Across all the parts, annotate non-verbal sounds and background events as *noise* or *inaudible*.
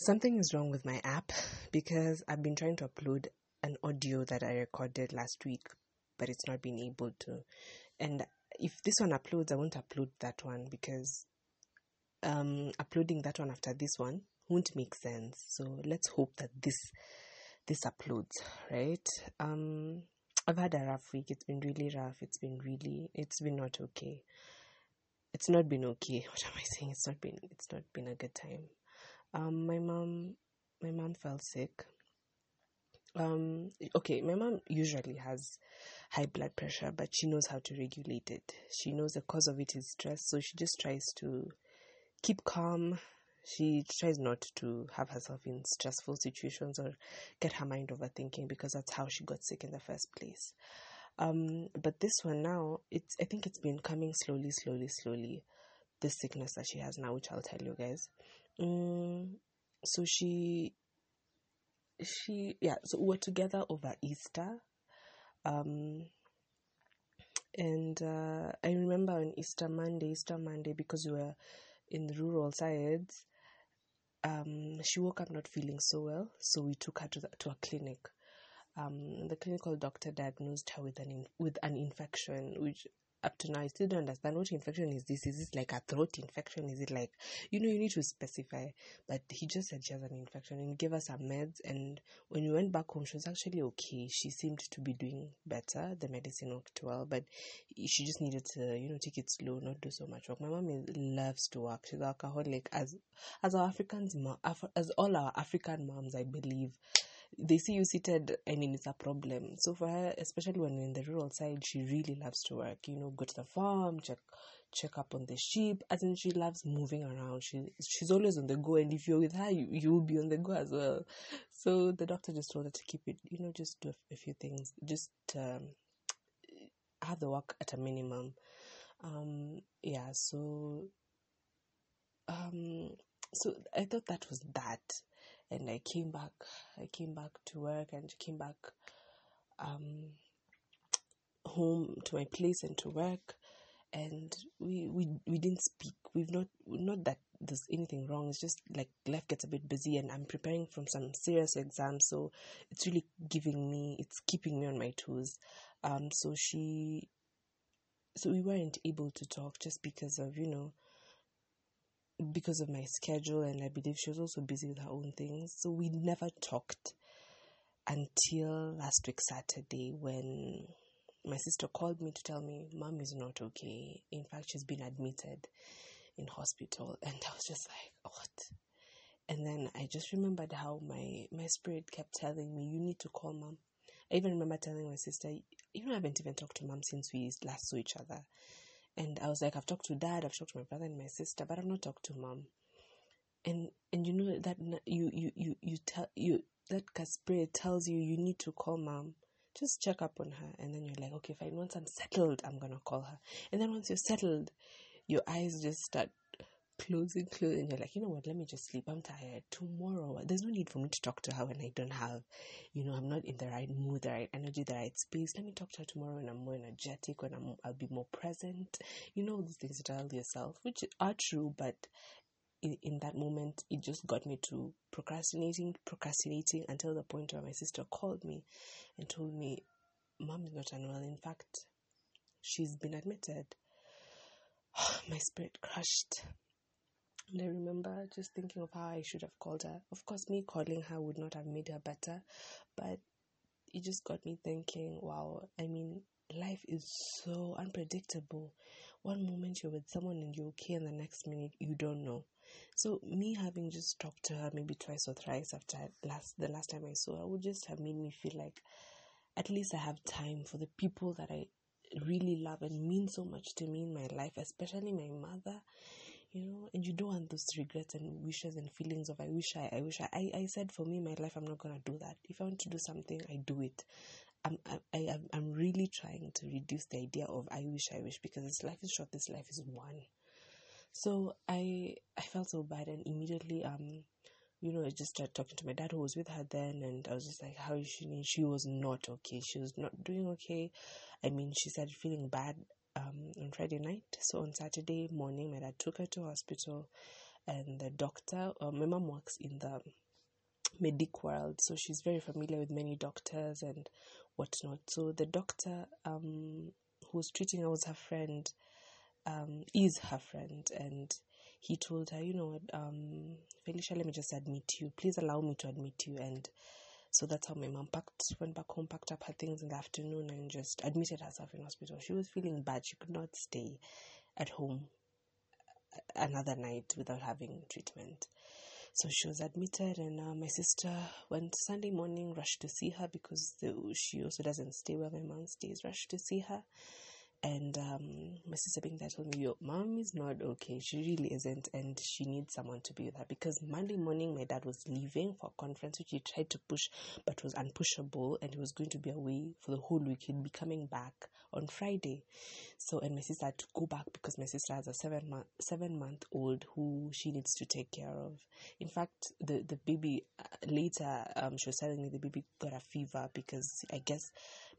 something is wrong with my app because I've been trying to upload an audio that I recorded last week, but it's not been able to. And if this one uploads, I won't upload that one because um, uploading that one after this one won't make sense. So let's hope that this this uploads, right? Um, I've had a rough week. It's been really rough. It's been really. It's been not okay. It's not been okay. *laughs* What am I saying? It's not been. It's not been a good time. Um, my mom, my mom fell sick. Um, okay, my mom usually has high blood pressure, but she knows how to regulate it. She knows the cause of it is stress, so she just tries to keep calm. She tries not to have herself in stressful situations or get her mind overthinking because that's how she got sick in the first place. Um, but this one now, it's I think it's been coming slowly, slowly, slowly. This sickness that she has now, which I'll tell you guys. Mm, so she, she, yeah. So we were together over Easter. Um, and uh, I remember on Easter Monday, Easter Monday, because we were in the rural sides, um, she woke up not feeling so well, so we took her to the, to a clinic. Um, the clinical doctor diagnosed her with an in, with an infection, which up to now I still don't understand what infection is this. Is this like a throat infection? Is it like you know you need to specify? But he just said she has an infection and gave us some meds. And when we went back home, she was actually okay. She seemed to be doing better. The medicine worked well, but she just needed to you know take it slow, not do so much work. My mom loves to work. She's an alcoholic as as our Africans, as all our African moms, I believe they see you seated, I mean, it's a problem. So for her, especially when in the rural side, she really loves to work. You know, go to the farm, check check up on the sheep. As in, she loves moving around. She she's always on the go, and if you're with her, you you will be on the go as well. So the doctor just told her to keep it. You know, just do a, few things. Just um, have the work at a minimum. Um, yeah. So um, so I thought that was that and I came back. I came back to work and came back um, home to my place and to work, and we we we didn't speak. We've not not that there's anything wrong. It's just like life gets a bit busy, and I'm preparing from some serious exams, so it's really giving me, it's keeping me on my toes. Um, so she, so we weren't able to talk just because of you know because of my schedule, and I believe she was also busy with her own things. So we never talked until last week, Saturday, when my sister called me to tell me mom is not okay. In fact, she's been admitted in hospital. *laughs* And I was just like, what? And then I just remembered how my, my spirit kept telling me, you need to call mom. I even remember telling my sister, you know, I haven't even talked to mom since we last saw each other. And I was like, I've talked to dad, I've talked to my brother and my sister, but I've not talked to mom. And and you know that you you you you tell you that Casper tells you you need to call mom. Just check up on her, and then you're like, okay, fine. Once I'm settled, I'm gonna call her. And then once you're settled, your eyes just start closing, closing. You're like, you know what? Let me just sleep. I'm tired. Tomorrow, there's no need for me to talk to her when I don't have, you know, I'm not in the right mood, the right energy, the right space. Let me talk to her tomorrow when I'm more energetic, when I'm, I'll be more present. You know, these things you tell yourself, which are true, but in, in that moment, it just got me to procrastinating, procrastinating until the point where my sister called me and told me, Mom is not unwell. In fact, she's been admitted. *sighs* my spirit crushed. And I remember just thinking of how I should have called her. Of course, me calling her would not have made her better, but it just got me thinking, wow, I mean, life is so unpredictable. One moment you're with someone and you're okay, and the next minute you don't know. So me having just talked to her maybe twice or thrice after last the last time I saw her would just have made me feel like at least I have time for the people that I really love and mean so much to me in my life, especially my mother you know, and you don't want those regrets and wishes and feelings of I wish I, I wish I. I, I said for me, my life, I'm not gonna do that. If I want to do something, I do it. I'm I, I I'm really trying to reduce the idea of I wish I wish because this life is short. This life is one. So I I felt so bad and immediately um you know, I just started talking to my dad who was with her then, and I was just like, How is she? She was not okay. She was not doing okay. I mean, she started feeling bad um, on Friday night. So on Saturday morning, my dad took her to hospital, and the doctor. Uh, my mom works in the medic world, so she's very familiar with many doctors and whatnot. So the doctor um, who was treating her was her friend, um, is her friend, and he told her, you know what, um, Felicia, let me just admit you. Please allow me to admit you. And so that's how my mom packed, went back home, packed up her things in the afternoon, and just admitted herself in hospital. She was feeling bad. She could not stay at home another night without having treatment. So she was admitted, and uh, my sister went Sunday morning, rushed to see her because the, she also doesn't stay where my mom stays, rushed to see her. And um, my sister being there told me, Your mom is not okay. She really isn't, and she needs someone to be with her. Because Monday morning, my dad was leaving for a conference, which he tried to push but was unpushable, and he was going to be away for the whole week. He'd be coming back on Friday. So, and my sister had to go back because my sister has a seven month seven month old who she needs to take care of. In fact, the the baby uh, later, um, she was telling me the baby got a fever because I guess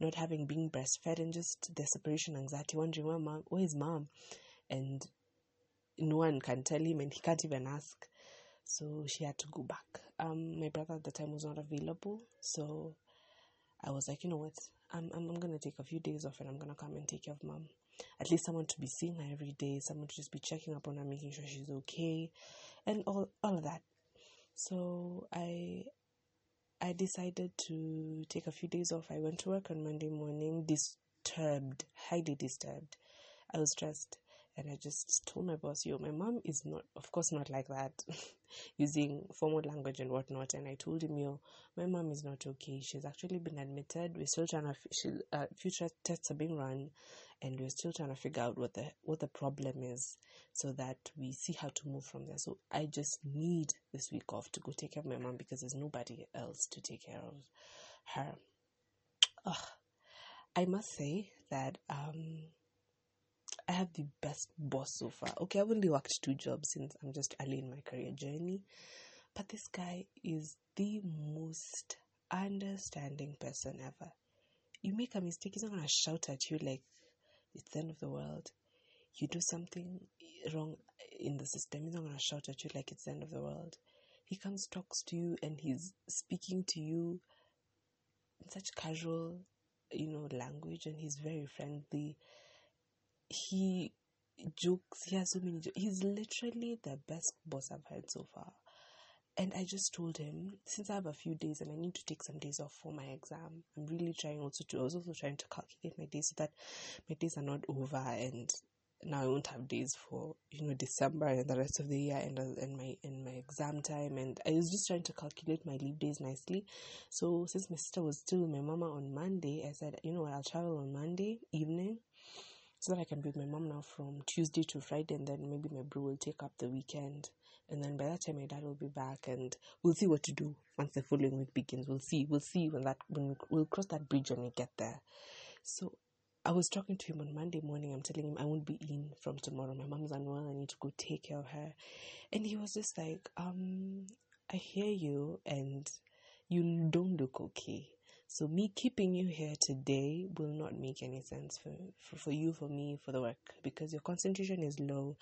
not having been breastfed and just the separation anxiety, wondering where mom, where is mom, and no one can tell him, and he can't even ask. So she had to go back. Um, my brother at the time was not available, so I was like, you know what, I'm I'm, I'm gonna take a few days off and I'm gonna come and take care of mom. At least someone to be seeing her every day, someone to just be checking up on her, making sure she's okay, and all all of that. So I I decided to take a few days off. I went to work on Monday morning, disturbed, highly disturbed. I was stressed. And I just told my boss, yo, my mom is not, of course, not like that, *laughs* using formal language and whatnot. And I told him, yo, my mom is not okay. She's actually been admitted. We're still trying to, she, uh, future tests are being run, and we're still trying to figure out what the what the problem is, so that we see how to move from there. So I just need this week off to go take care of my mom because there's nobody else to take care of her. Ugh. I must say that um I have the best boss so far. Okay, I've only worked two jobs since I'm just early in my career journey, but this guy is the most understanding person ever. You make a mistake, he's not gonna shout at you like it's the end of the world. You do something wrong in the system, he's not gonna shout at you like it's the end of the world. He comes, talks to you, and he's speaking to you in such casual, you know, language, and he's very friendly he jokes. He has so many jokes. He's literally the best boss I've had so far. And I just told him, since I have a few days and I need to take some days off for my exam, I'm really trying also to, I was also trying to calculate my days so that my days are not over and now I won't have days for, you know, December and the rest of the year and, uh, and my, and my exam time. And I was just trying to calculate my leave days nicely. So since my sister was still with my mama on Monday, I said, you know what, I'll travel on Monday evening so that I can be with my mom now from Tuesday to Friday, and then maybe my bro will take up the weekend. And then by that time, my dad will be back, and we'll see what to do once the following week begins. We'll see. We'll see when that when we, we'll cross that bridge when we get there. So I was talking to him on Monday morning. I'm telling him I won't be in from tomorrow. My mom's unwell. I need to go take care of her. And he was just like, um, I hear you, and you don't look okay. So me keeping you here today will not make any sense for, for, for you, for me, for the work because your concentration is low.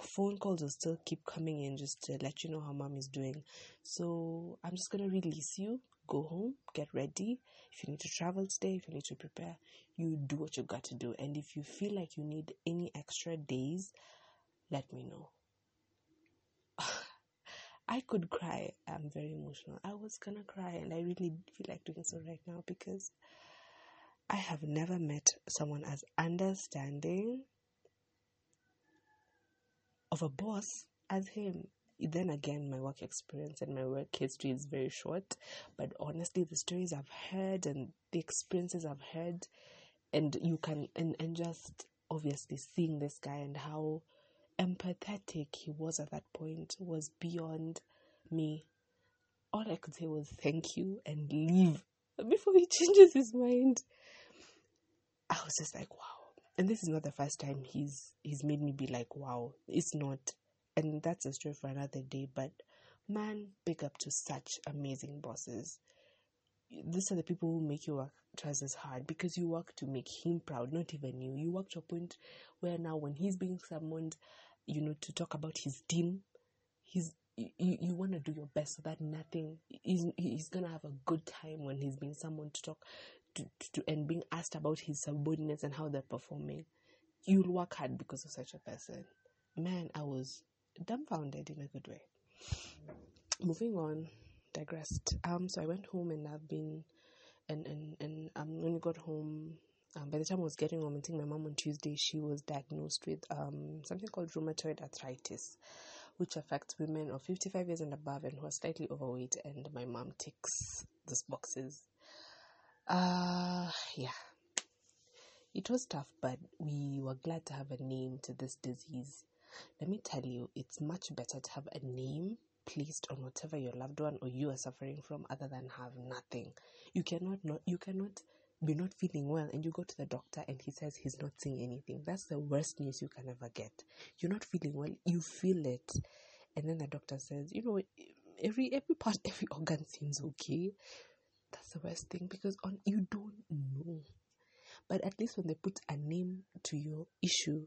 Phone calls will still keep coming in just to let you know how mom is doing. So I'm just gonna release you. Go home, get ready. If you need to travel today, if you need to prepare, you do what you got to do. And if you feel like you need any extra days, let me know. I could cry. I'm very emotional. I was gonna cry, and I really feel like doing so right now because I have never met someone as understanding of a boss as him. Then again, my work experience and my work history is very short, but honestly, the stories I've heard and the experiences I've heard, and you can, and, and just obviously seeing this guy and how empathetic he was at that point was beyond me. All I could say was thank you and leave *laughs* before he changes his mind. I was just like, wow. And this is not the first time he's he's made me be like, wow. It's not. And that's a story for another day. But man, big up to such amazing bosses. These are the people who make you work twice as hard because you work to make him proud, not even you. You work to a point where now when he's being summoned, you know, to talk about his team, he's you, you want to do your best so that nothing he's, he's gonna have a good time when he's being someone to talk to, to, and being asked about his subordinates and how they're performing. You'll work hard because of such a person. Man i was dumbfounded in a good way. Moving on digressed. Um so i went home and i've been and and and um when we got home um, by the time I was getting home, I think my mom on Tuesday she was diagnosed with um something called rheumatoid arthritis, which affects women of 55 years and above and who are slightly overweight. And my mom ticks those boxes. Uh, yeah. It was tough, but we were glad to have a name to this disease. Let me tell you, it's much better to have a name placed on whatever your loved one or you are suffering from other than have nothing. You cannot not you cannot be not feeling well and you go to the doctor and he says he's not seeing anything. That's the worst news you can ever get. You're not feeling well, you feel it. And then the doctor says, you know, every every part, *laughs* every organ seems okay. That's the worst thing because on you don't know. But at least when they put a name to your issue,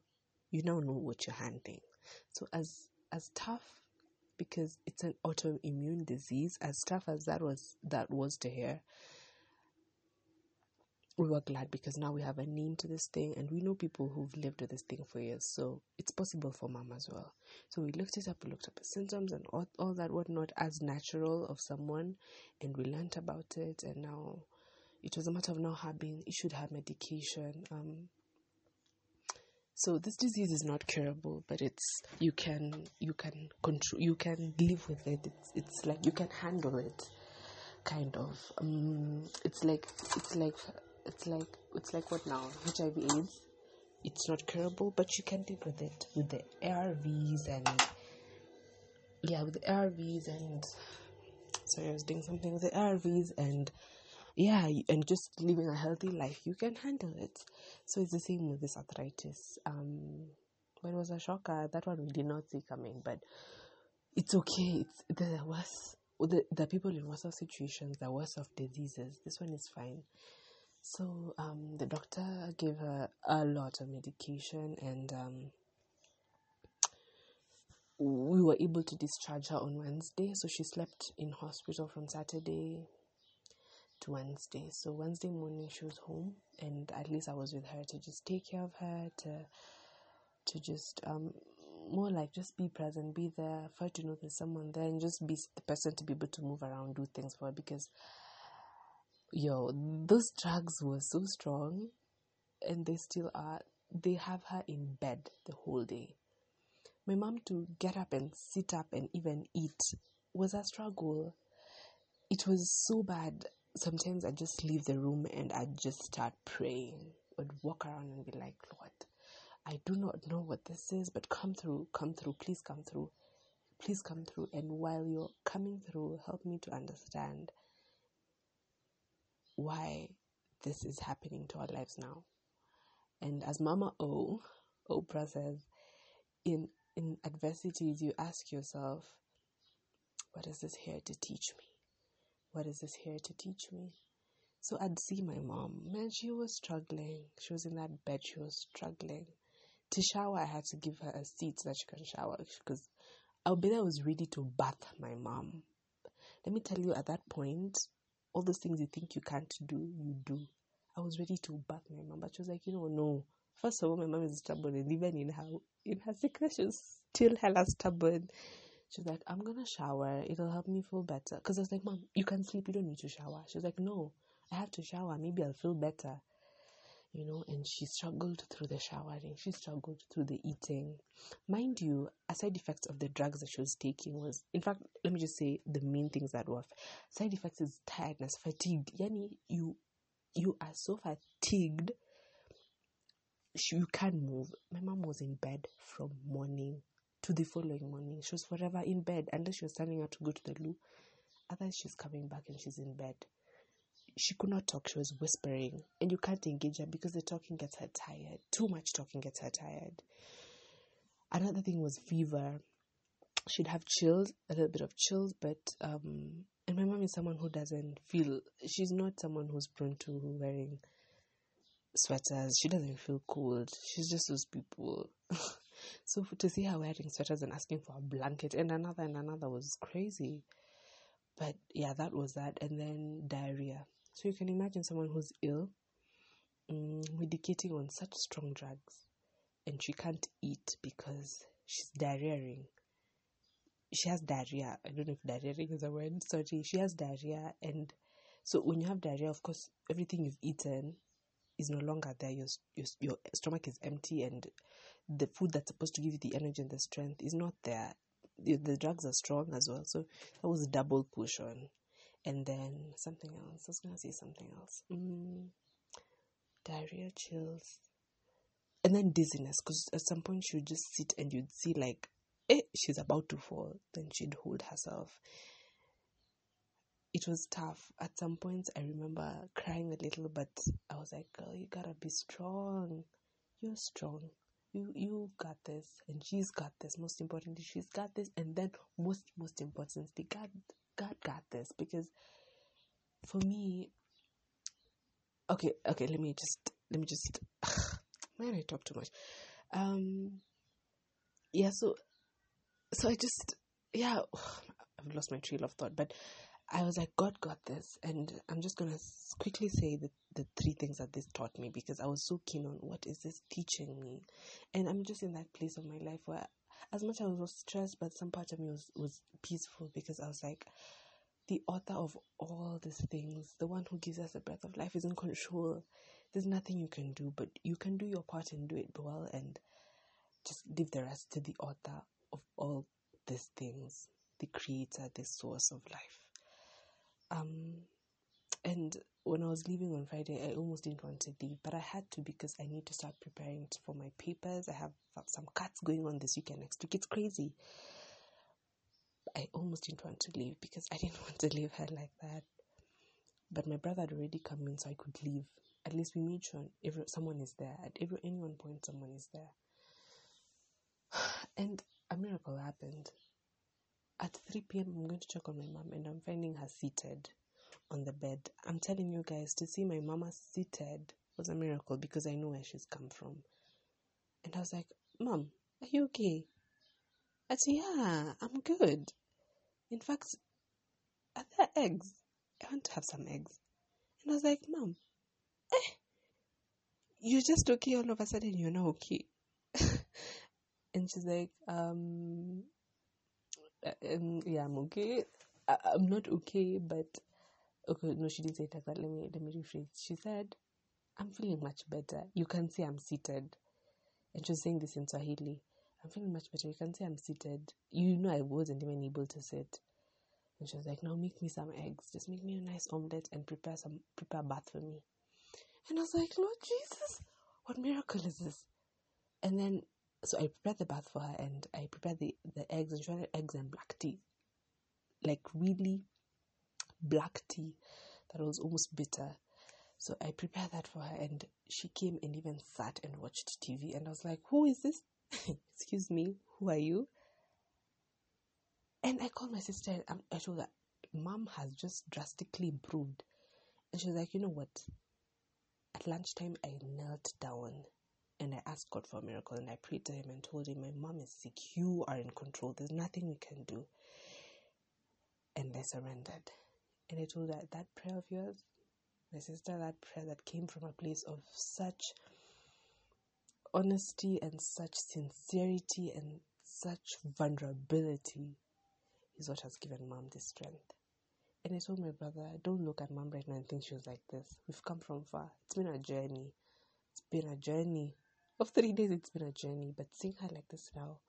you now know what you're handling. So as as tough because it's an autoimmune disease, as tough as that was that was to hear, we were glad because now we have a name to this thing and we know people who've lived with this thing for years. So it's possible for mom as well. So we looked it up, we looked up the symptoms and all, all that whatnot as natural of someone and we learned about it and now it was a matter of now having you should have medication. Um so this disease is not curable, but it's you can you can control you can live with it. It's it's like you can handle it kind of. Um it's like it's like it's like it's like what now hiv aids it's not curable but you can live with it with the arvs and yeah with the arvs and sorry i was doing something with the arvs and yeah and just living a healthy life you can handle it. So it's the same with this arthritis. Um but it was a shocker that one we did not see coming but it's okay. It's the worst the, the people in worse of situations the worst of diseases. This one is fine. So um, the doctor gave her a lot of medication, and um, we were able to discharge her on Wednesday. So she slept in hospital from Saturday to Wednesday. So Wednesday morning she was home, and at least I was with her to just take care of her, to to just um more like just be present, be there for her to know there's someone there, and just be the person to be able to move around, do things for her because yo, those drugs were so strong and they still are. They have her in bed the whole day. My mom to get up and sit up and even eat was a struggle. It was so bad. Sometimes I just leave the room and I just start praying. I'd walk around and be like, Lord, I do not know what this is, but come through, come through, please come through, please come through. And while you're coming through, help me to understand why this is happening to our lives now. And as Mama O, Oprah says, in in adversities you ask yourself, what is this here to teach me? What is this here to teach me? So I'd see my mom. Man, she was struggling. She was in that bed, she was struggling. To shower, I had to give her a seat so that she can shower because Albeda was ready to bath my mom. Let me tell you, at that point, all those things you think you can't do, you do. I was ready to back my mom, but she was like, you know, no. First of all, my mom is stubborn, and even in her in her sickness, she was still hella stubborn. She was like, I'm gonna shower. It'll help me feel better. Cause I was like, Mom, you can sleep. You don't need to shower. She was like, No, I have to shower. Maybe I'll feel better you know, and she struggled through the showering, she struggled through the eating. Mind you, a side effect of the drugs that she was taking was, in fact, let me just say the main things that were side effects is tiredness, fatigue. Yani, you you are so fatigued, you can't move. My mom was in bed from morning to the following morning. She was forever in bed unless she was standing up to go to the loo. Otherwise, she's coming back and she's in bed she could not talk, she was whispering, and you can't engage her because the talking gets her tired. Too much talking gets her tired. Another thing was fever. She'd have chills, a little bit of chills, but um, and my mom is someone who doesn't feel. She's not someone who's prone to wearing sweaters. She doesn't feel cold. She's just those people. *laughs* So to see her wearing sweaters and asking for a blanket and another and another was crazy. But yeah, that was that. And then diarrhea. So you can imagine someone who's ill, um, medicating on such strong drugs, and she can't eat because she's diarrheaing. She has diarrhea. I don't know if diarrheaing is a word. Sorry, she has diarrhea, and so when you have diarrhea, of course, everything you've eaten is no longer there. Your your, your stomach is empty, and the food that's supposed to give you the energy and the strength is not there. The, the drugs are strong as well, so that was a double push on. And then something else. I was gonna say something else. Mm, diarrhea, chills, and then dizziness. Because at some point she would just sit and you'd see like, eh, she's about to fall. Then she'd hold herself. It was tough. At some points, I remember crying a little, but I was like, "Girl, you gotta be strong. You're strong. You you got this, and she's got this. Most importantly, she's got this, and then most most importantly, God God got this because." For me, okay okay let me just let me just *sighs* man i talk too much um yeah so so i just yeah *sighs* i've lost my trail of thought but i was like god got this and i'm just gonna quickly say the, the three things that this taught me because i was so keen on what is this teaching me and i'm just in that place of my life where as much as i was stressed but some part of me was was peaceful because i was like the author of all these things, the one who gives us the breath of life, is in control. There's nothing you can do, but you can do your part and do it well and just leave the rest to the author of all these things, the creator, the source of life. Um, and when I was leaving on Friday, I almost didn't want to leave, but I had to because I need to start preparing for my papers. I have some cuts going on this weekend next week. It's crazy. I almost didn't want to leave because I *laughs* didn't want to leave her like that. But my brother had already come in, so I could leave. At least we made sure every, someone is there. At every any one point, someone is there. *sighs* And a miracle happened. At 3 p.m., I'm going to check on my mom, and I'm finding her seated on the bed. I'm telling you guys, to see my mama seated was a miracle because I know where she's come from. And I was like, Mom, are you okay? I said, Yeah, I'm good. In fact, are there eggs? I want to have some eggs. And I was like, Mom, eh, you're just okay all of a sudden, you're not okay. *laughs* and she's like, um, um, yeah, I'm okay. I, I'm not okay, but okay, no, she didn't say it like that. Let me let me rephrase. She said, I'm feeling much better. You can see I'm seated. And she was saying this in Swahili. I'm feeling much better. You can see I'm seated. You know I wasn't even able to sit. And she was like, Now make me some eggs. Just make me a nice omelette and prepare some prepare bath for me. And I was like, Lord Jesus, what miracle is this? And then so I prepared the bath for her and I prepared the, the eggs and she wanted eggs and black tea. Like really black tea that was almost bitter. So I prepared that for her and she came and even sat and watched TV and I was like, Who is this? *laughs* Excuse me, who are you? And I called my sister and I told her, Mom has just drastically improved. And she was like, You know what? At lunchtime, I knelt down and I asked God for a miracle and I prayed to Him and told Him, My mom is sick. You are in control. There's nothing we can do. And I surrendered. And I told her, That prayer of yours, my sister, that prayer that came from a place of such honesty and such sincerity and such vulnerability is what has given mom this strength. And I told my brother, don't look at mom right now and think she was like this. We've come from far. It's been a journey. It's been a journey. Of three days, it's been a journey. But seeing her like this now,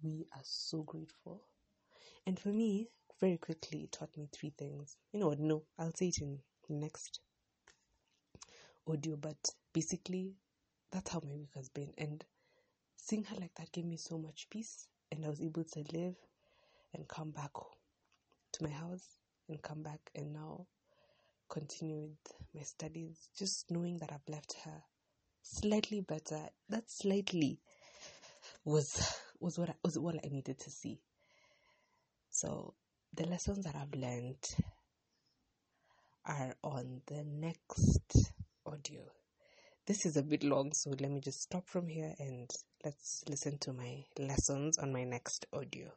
we are so grateful. And for me, very quickly, it taught me three things. You know what? No, I'll say it in next audio. But basically, that's how my week has been. And seeing her like that gave me so much peace. And I was able to live and come back to my house and come back and now continue with my studies. Just knowing that I've left her slightly better. That slightly was was what I, was what I needed to see. So the lessons that I've learned are on the next audio this is a bit long, so let me just stop from here and let's listen to my lessons on my next audio.